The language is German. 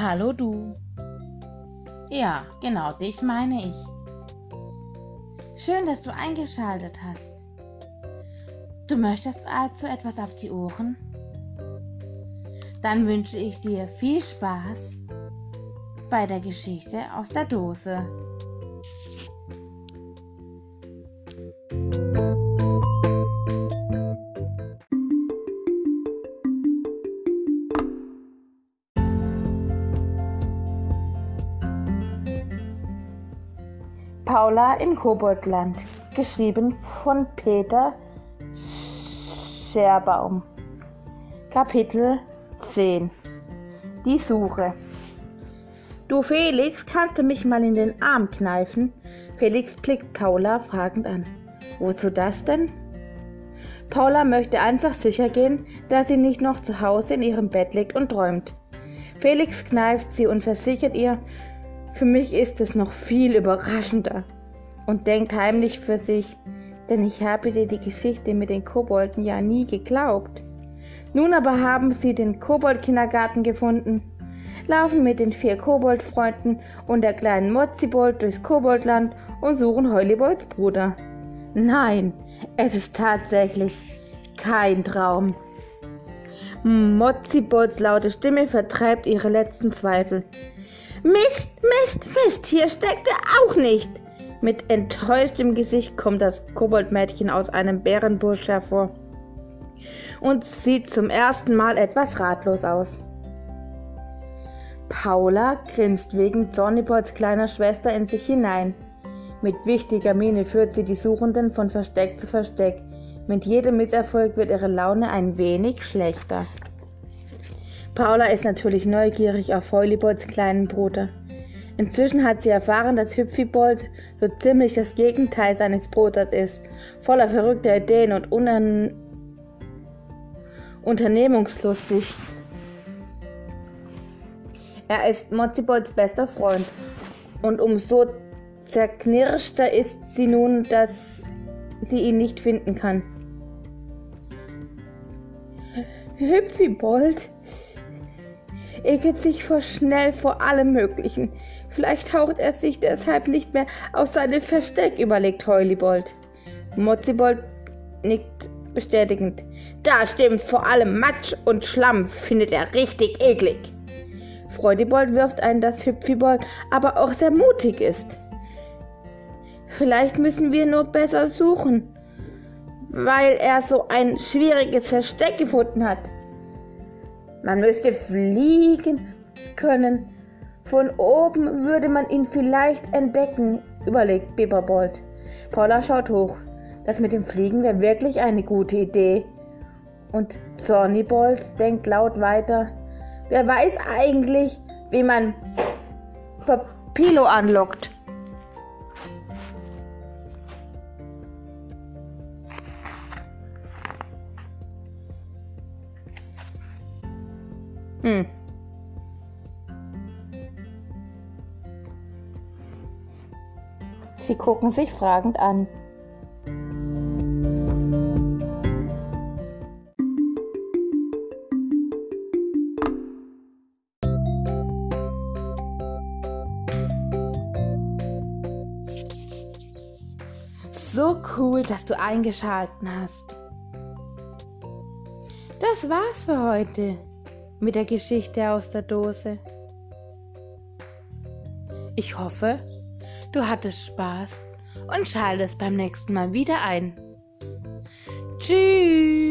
Hallo du. Ja, genau dich meine ich. Schön, dass du eingeschaltet hast. Du möchtest also etwas auf die Ohren? Dann wünsche ich dir viel Spaß bei der Geschichte aus der Dose. Paula im Koboldland, geschrieben von Peter Scherbaum. Kapitel 10 Die Suche Du Felix, kannst du mich mal in den Arm kneifen? Felix blickt Paula fragend an. Wozu das denn? Paula möchte einfach sicher gehen, dass sie nicht noch zu Hause in ihrem Bett liegt und träumt. Felix kneift sie und versichert ihr, für mich ist es noch viel überraschender und denkt heimlich für sich, denn ich habe dir die Geschichte mit den Kobolden ja nie geglaubt. Nun aber haben sie den Kobold-Kindergarten gefunden, laufen mit den vier Koboldfreunden und der kleinen Mozzibold durchs Koboldland und suchen Heulibolds Bruder. Nein, es ist tatsächlich kein Traum. Mozzibolds laute Stimme vertreibt ihre letzten Zweifel. Mist, Mist, Mist, hier steckt er auch nicht. Mit enttäuschtem Gesicht kommt das Koboldmädchen aus einem Bärenbusch hervor und sieht zum ersten Mal etwas ratlos aus. Paula grinst wegen Zornibots kleiner Schwester in sich hinein. Mit wichtiger Miene führt sie die Suchenden von Versteck zu Versteck. Mit jedem Misserfolg wird ihre Laune ein wenig schlechter. Paula ist natürlich neugierig auf Heulibolds kleinen Bruder. Inzwischen hat sie erfahren, dass Hüpfibold so ziemlich das Gegenteil seines Bruders ist, voller verrückter Ideen und unan unternehmungslustig. Er ist Mozzibolds bester Freund und umso zerknirschter ist sie nun, dass sie ihn nicht finden kann. Hüpfibold ekelt sich vor schnell vor allem Möglichen. Vielleicht taucht er sich deshalb nicht mehr aus seinem Versteck, überlegt Heulibold. Mozzibold nickt bestätigend. Da stimmt vor allem Matsch und Schlamm, findet er richtig eklig. Freudibold wirft ein, dass Hüpfibold aber auch sehr mutig ist. Vielleicht müssen wir nur besser suchen, weil er so ein schwieriges Versteck gefunden hat. Man müsste fliegen können. Von oben würde man ihn vielleicht entdecken, überlegt Bibberbold. Paula schaut hoch. Das mit dem Fliegen wäre wirklich eine gute Idee. Und Zornibold denkt laut weiter. Wer weiß eigentlich, wie man Papilo anlockt? Hm. Sie gucken sich fragend an. So cool, dass du eingeschalten hast. Das war's für heute mit der Geschichte aus der Dose. Ich hoffe, du hattest Spaß und schaltest beim nächsten Mal wieder ein. Tschüss!